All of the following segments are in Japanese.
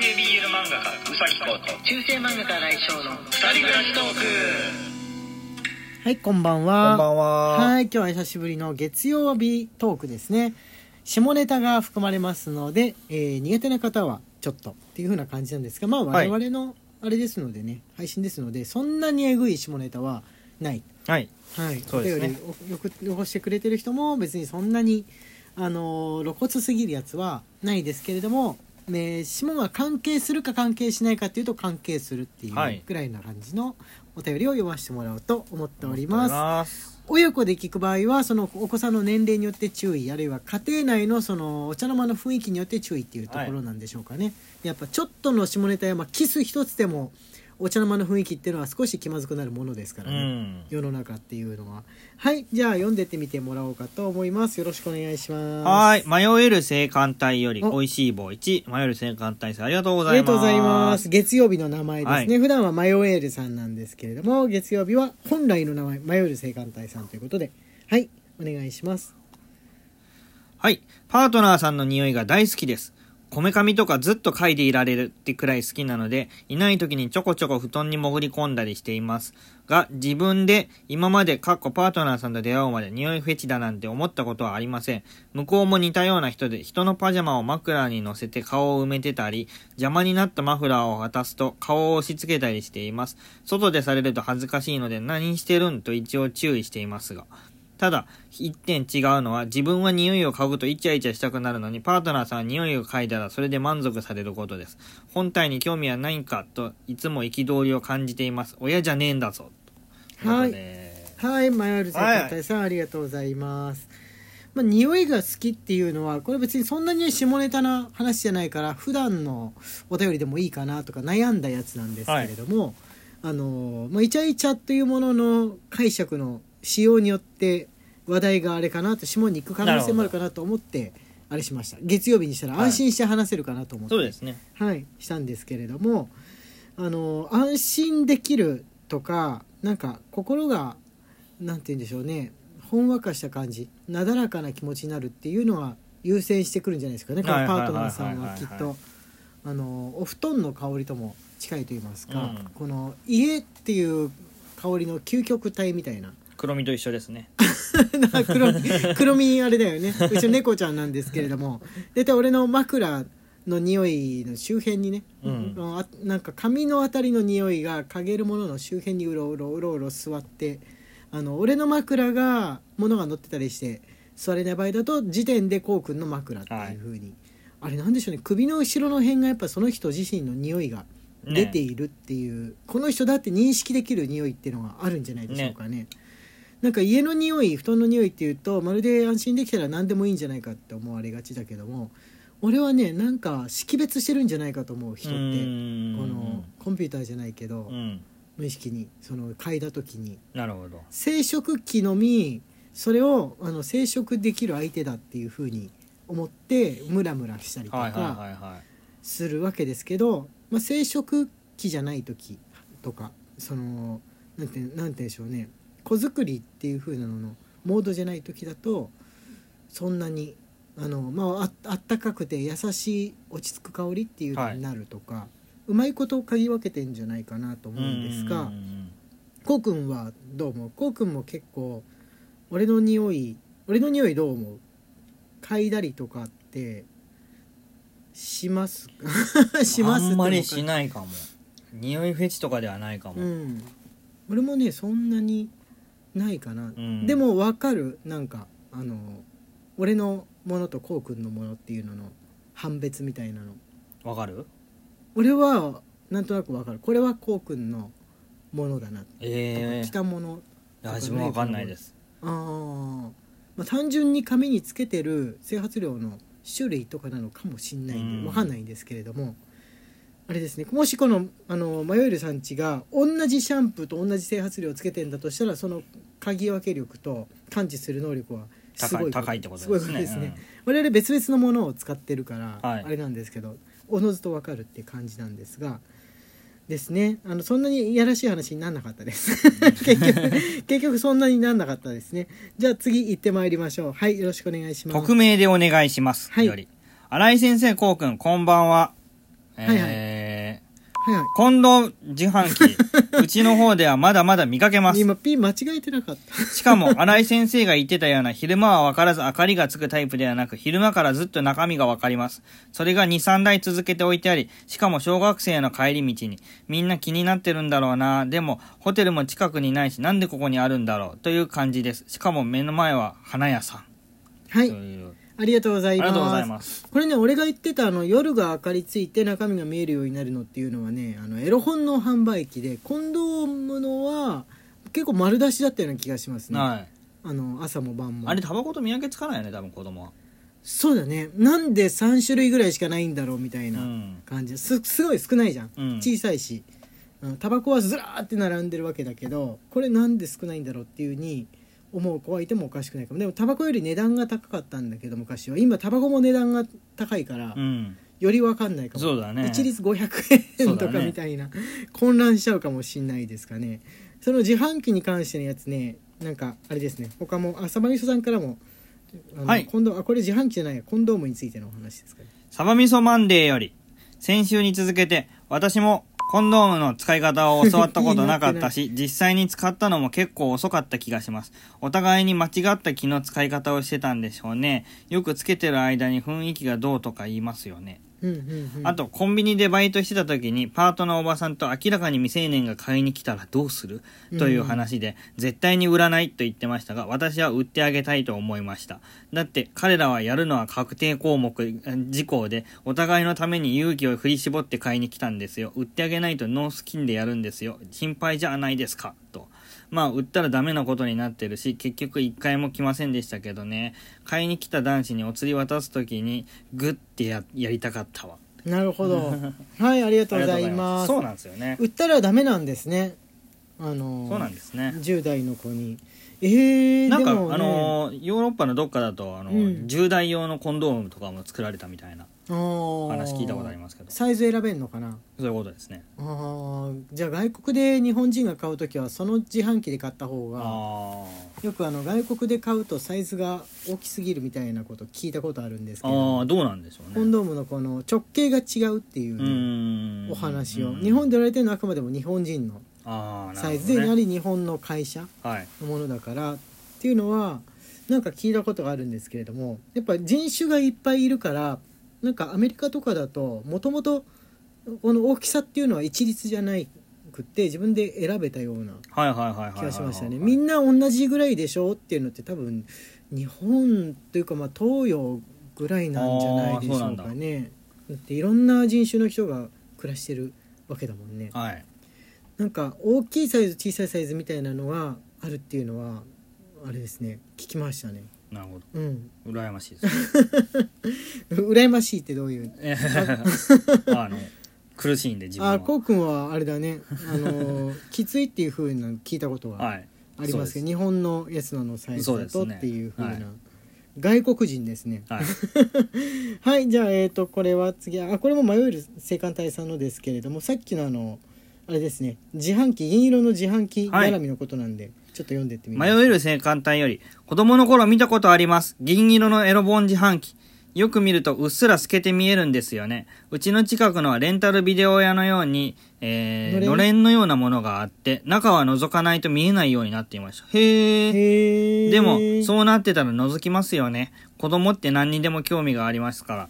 性 BL 漫画家うさぎこと中世漫画家来翔の二人暮らしトーク。はいこんばんは。こんばんは。はい今日は久しぶりの月曜日トークですね。下ネタが含まれますので、えー苦手な方はちょっとっていう風な感じなんですがまあはい。我々のあれですのでね、配信ですのでそんなにえぐい下ネタはない。はい。はい、そうですね。お便りをよく残してくれてる人も別にそんなにあのー露骨すぎるやつはないですけれども、ね、下が関係するか関係しないかっていうと関係するっていうはい。ぐらいな感じのお便りを読ませてもらおうと思っております。親子で聞く場合はそのお子さんの年齢によって注意あるいは家庭内のそのお茶の間の雰囲気によって注意っていうところなんでしょうかね、やっぱちょっとの下ネタや、まあ、キス一つでもお茶の間の雰囲気っていうのは少し気まずくなるものですかうらね、ん。世の中っていうのははいじゃあ読んでってみてもらおうかと思いますよろしくお願いしますはーい。迷える青函隊よりお美味しい棒1。迷える青函隊さんありがとうごあざいます。りがとうございます月曜日の名前ですね、はい普段はマヨエールさんなんですけれども月曜日は本来の名前マヨエール青函隊さんということではいお願いしますはい。パートナーさんの匂いが大好きです。こめかみとかずっと嗅いでいられるってくらい好きなので、いない時にちょこちょこ布団に潜り込んだりしています。が、自分で今までかっこパートナーさんと出会うまで匂いフェチだなんて思ったことはありません。向こうも似たような人で、人のパジャマを枕に乗せて顔を埋めてたり、邪魔になったマフラーを渡すと顔を押し付けたりしています。外でされると恥ずかしいので何してるん？と一応注意していますが。ただ、一点違うのは、自分は匂いを嗅ぐとイチャイチャしたくなるのに、パートナーさんは匂いを嗅いだらそれで満足されることです。本体に興味はないんかと、いつも憤りを感じています。親じゃねえんだぞ。はいはいマヨル青函隊さん、ありがとうございますまあ、匂いが好きっていうのはこれ別にそんなに下ネタな話じゃないから普段のお便りでもいいかなとか悩んだやつなんですけれども、あのまあ、イチャイチャというものの解釈の仕様によって話題があれかなと下に行く可能性もあるかなと思ってあれしました。月曜日にしたら安心して話せるかなと思って、そうですね。はい、したんですけれどもあの安心できるとかなんか心がなんて言うんでしょうねほんわかした感じなだらかな気持ちになるっていうのが優先してくるんじゃないですかね。このパートナーさんはきっと。あのお布団の香りとも近いと言いますか、うん。この家っていう香りの究極体みたいな黒身と一緒ですね。黒黒身あれだよね。うちの猫ちゃんなんですけれども。大体俺の枕の匂いの周辺にね、うん。あなんか髪のあたりの匂いが嗅げるものの周辺にうろうろうろうろ座ってあの俺の枕が物が乗ってたりして座れない場合だと時点でこうくんの枕っていう風に、あれなんでしょうね。首の後ろの辺がやっぱその人自身の匂いが出ているっていう、この人だって認識できる匂いっていうのがあるんじゃないでしょうかねなんか家の匂い布団の匂いっていうとまるで安心できたら何でもいいんじゃないかって思われがちだけども俺はねなんか識別してるんじゃないかと思う人ってうこのコンピューターじゃないけど、うん。無意識にその嗅いだ時になるほど。生殖器のみそれをあの生殖できる相手だっていうふうに思ってムラムラしたりとか。するわけですけど、まあ、生殖器じゃない時とかそのなんてなんて言うんでしょうね子作りっていう風なののモードじゃない時だとそんなにあの、まあ、ああったかくて優しい落ち着く香りっていうのになるとか、うまいことを嗅ぎ分けてんじゃないかなと思うんですが。こうくんはどう思う？こうくんも結構俺の匂い俺の匂いどう思う？嗅いだりとかってします？しますあんまりしいないかも。匂いフェチとかではないかも。うん俺もねそんなにないかな、うん。でも分かる。なんかあの俺のものとこうくんのものっていうのの判別みたいなの。わかる？俺はなんとなく分かる。これはこうくんのものだな、ええ着たもの。いや自分わかんないです。あー、まあ単純に髪につけてる整髪料の種類とかなのかもしんないんうん。でわかんないんですけれども。あれですね。もしこのあの迷えるさんちが同じシャンプーと同じ整髪料をつけてんだとしたらその嗅ぎ分け力と感知する能力はすごい高い高いってことですね。ですね、我々別々のものを使ってるから、はい。あれなんですけどおのずと分かるって感じなんですがですね。あのそんなにいやらしい話にならなかったです。結局結局そんなになんなかったですね。じゃあ次行ってまいりましょう。はいよろしくお願いします。匿名でお願いします。はい。より。新井先生、こうくん、こんばんは。はいはい。えはいはー、近藤自販機。うちの方ではまだまだ見かけますい。。今 P 間違えてなかった。しかも、新井先生が言ってたような昼間は分からず明かりがつくタイプではなく、昼間からずっと中身が分かります。それが2、3台続けて置いてあり、しかも小学生の帰り道に、みんな気になってるんだろうな。でも、ホテルも近くにないし、なんでここにあるんだろう。という感じです。しかも目の前は花屋さん。はいと。いうありがとうございます。ありがとうございます。これね、俺が言ってたあの夜が明かりついて中身が見えるようになるのっていうのはね、あのエロ本の販売機で、コンドームのは結構丸出しだったような気がしますね。はい。あの朝も晩も。あれ、タバコと見分けつかないよね、多分子供は。そうだね。なんで3種類ぐらいしかないんだろうみたいうなん感じ。すすごい少ないじゃん。うん小さいし。うんタバコはずらーって並んでるわけだけど、これなんで少ないんだろうっていう風に思う子はいてもおかしくないかも。でもタバコより値段が高かったんだけど昔は。今タバコも値段が高いから、うん。よりわかんないかも。そうだね。一律500円とかみたいな、混乱しちゃうかもしんないですかねその自販機に関してのやつねなんかあれですね他もあサバミソさんからもはい今度あこれ自販機じゃないやコンドームについてのお話ですかねサバ味噌マンデーより、先週に続けて、私もコンドームの使い方を教わったことなかったし、実際に使ったのも結構遅かった気がします。お互いに間違った気の使い方をしてたんでしょうね。よくつけてる間に雰囲気がどうとか言いますよね。あと、コンビニでバイトしてた時に、パートのおばさんと明らかに未成年が買いに来たらどうする？という話で、絶対に売らないと言ってましたが、私は売ってあげたいと思いました。だって、彼らはやるのは確定項目、事項で、お互いのために勇気を振り絞って買いに来たんですよ。売ってあげないとノースキンでやるんですよ。心配じゃないですか。と。まあ、売ったらダメなことになってるし、結局一回も来ませんでしたけどね。買いに来た男子にお釣り渡す時に、グッてややりたかったわ。なるほど。はいありがとうございます。そうなんですよね。売ったらダメなんですねあのそうなんですね。10代の子に。えー、なんか、ね、あのーヨーロッパのどっかだとあの、うん。10代用のコンドームとかも作られたみたいな話話聞いたことありますけど。サイズ選べんのかな？そういうことですね。あー。じゃあ外国で日本人が買う時はその自販機で買った方があよくあの外国で買うとサイズが大きすぎるみたいなこと聞いたことあるんですけーあどーどうなんでしょうね。コンドームのこの直径が違うっていううね、ーん。お話を。うん。日本で売られてるのはあくまでも日本人のサイズでやはり日本の会社はい。のものだからっていうのはなんか聞いたことがあるんですけれどもやっぱ人種がいっぱいいるからなんかアメリカとかだともともとこの大きさっていうのは一律じゃないくって自分で選べたような気がしましたね。はいみんな同じぐらいでしょっていうのって多分日本というかまあ東洋ぐらいなんじゃないでしょうかね。だっていろんな人種の人が暮らしてるわけだもんね。はいなんか大きいサイズ小さいサイズみたいなのがあるっていうのはあれですね。聞きましたね。なるほうん。ど羨ましいです。羨ましいってどういう？あの苦しいんで自分は。あこうくんはあれだね。あの きついっていうふうなの聞いたことははい。ありますけど、そう日本のやつののサイズだとっていうふうな、はい。外国人ですね。はい。はいじゃあえっ、とこれは次。あこれも迷える青函隊さんのですけれどもさっきのあのあれですね。自販機銀色の自販機はい。絡みのことなんで、ちょっと読んでってみ迷ます。える青函隊より子供の頃見たことあります。銀色のエロ本自販機。よく見るとうっすら透けて見えるんですよね。うちの近くのはレンタルビデオ屋のように、えー、のれん？のれんのようなものがあって中は覗かないと見えないようになっていました。へえでもそうなってたら覗きますよね。子供って何にでも興味がありますから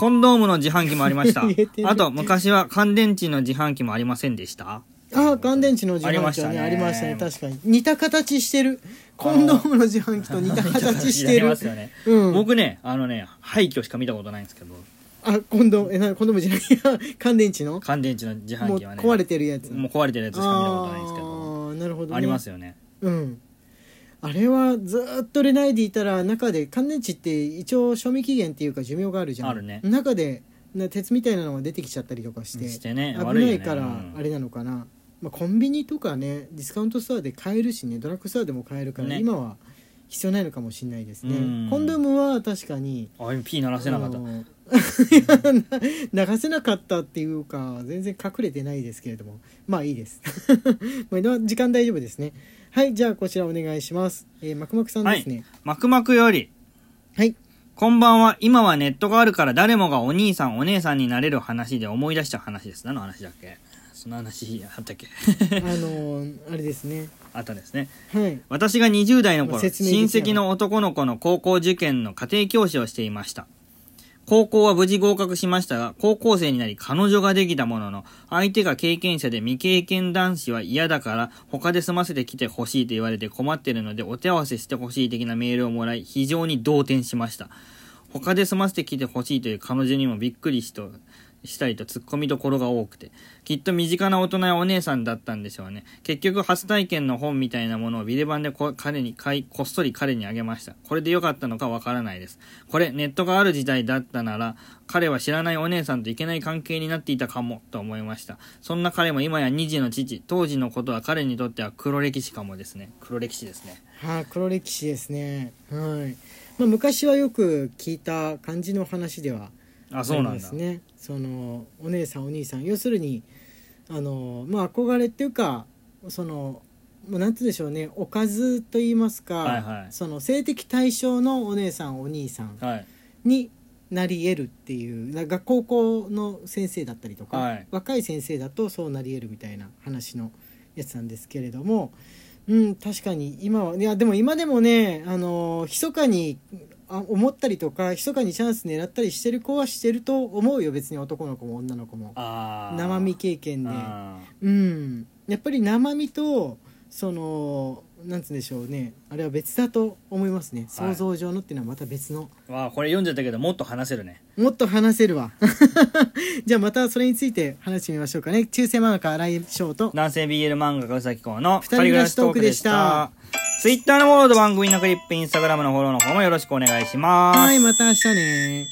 コンドームの自販機もありました。あと昔は乾電池の自販機もありませんでした？あ乾電池の自販機はねあありましりましたたね。ね確かに。似た形してる。コンドームの自販機と似た形してる。ますよね。うん。僕ねあのね廃墟しか見たことないんですけど。あコンドームえなコンドームじゃない。や 乾電池の？乾電池の自販機はね。壊れてるやつ。もう壊れてるやつしか見たことないんですけど。ああなるほど、ね、ありますよね。うんあれはずーっと売れないでいたら中で乾電池って一応賞味期限っていうか寿命があるじゃん。あるね。中でな鉄みたいなのが出てきちゃったりとかしてしてね危ないからうんあれなのかな、まあ、コンビニとかねディスカウントストアで買えるしねドラッグストアでも買えるから、ね。今は必要ないのかもしれないですね。うん。コンドームは確かにあ今 P 鳴らせなかった。流 せなかったっていうか全然隠れてないですけれども。まあいいです。まあ時間大丈夫ですねはいじゃあこちらお願いします、えー、マクマクさんですね。マクマクより。はい、こんばんは。今はネットがあるから誰もがお兄さんお姉さんになれる話で思い出した話です。何の話だっけ？その話あったっけ？あのーあれですね。あったですね。はい。私が20代の頃、親戚の男の子の高校受験の家庭教師をしていました。高校は無事合格しましたが、高校生になり彼女ができたものの、相手が経験者で未経験男子は嫌だから、他で済ませてきてほしいと言われて困ってるので、お手合わせしてほしい的なメールをもらい、非常に動転しました。他で済ませてきてほしいという彼女にもびっくりしと、したりと突っ込みどころが多くて、きっと身近な大人やお姉さんだったんでしょうね。結局初体験の本みたいなものをビデ版でこ彼に買い、こっそり彼にあげました。これで良かったのかわからないです。これ、ネットがある時代だったなら、彼は知らないお姉さんといけない関係になっていたかも、と思いました。そんな彼も今や2児の父、当時のことは彼にとっては黒歴史かもですね。黒歴史ですね。はい、黒歴史ですねはい、まあ、昔はよく聞いた感じの話ではあ、そうなんだあります。ねそのお姉さんお兄さん要するにあのまあ憧れっていうかそのもうなんて言うんでしょうねおかずと言いますか、はいはいその性的対象のお姉さんお兄さんはい。になり得るっていうな学高校の先生だったりとか、はい若い先生だとそうなり得るみたいな話のやつなんですけれどもうん確かに今はいやでも今でもねあの密かにあ思ったりとか密かにチャンス狙ったりしてる子はしてると思うよ。別に男の子も女の子も。生身経験で。あうん。やっぱり生身とそのなんつうんでしょうね。あれは別だと思いますね。はい。想像上のっていうのはまた別の、ーわあ、これ読んじゃったけど、もっと話せるね。もっと話せるわ。じゃあまたそれについて話してみましょうかね。中世漫画家新井翔と。男性 BL 漫画家うさぎこうの二人暮らしトークでした。ツイッターのフォローと番組のクリップ、インスタグラムのフォローの方もよろしくお願いします。はいまた明日ね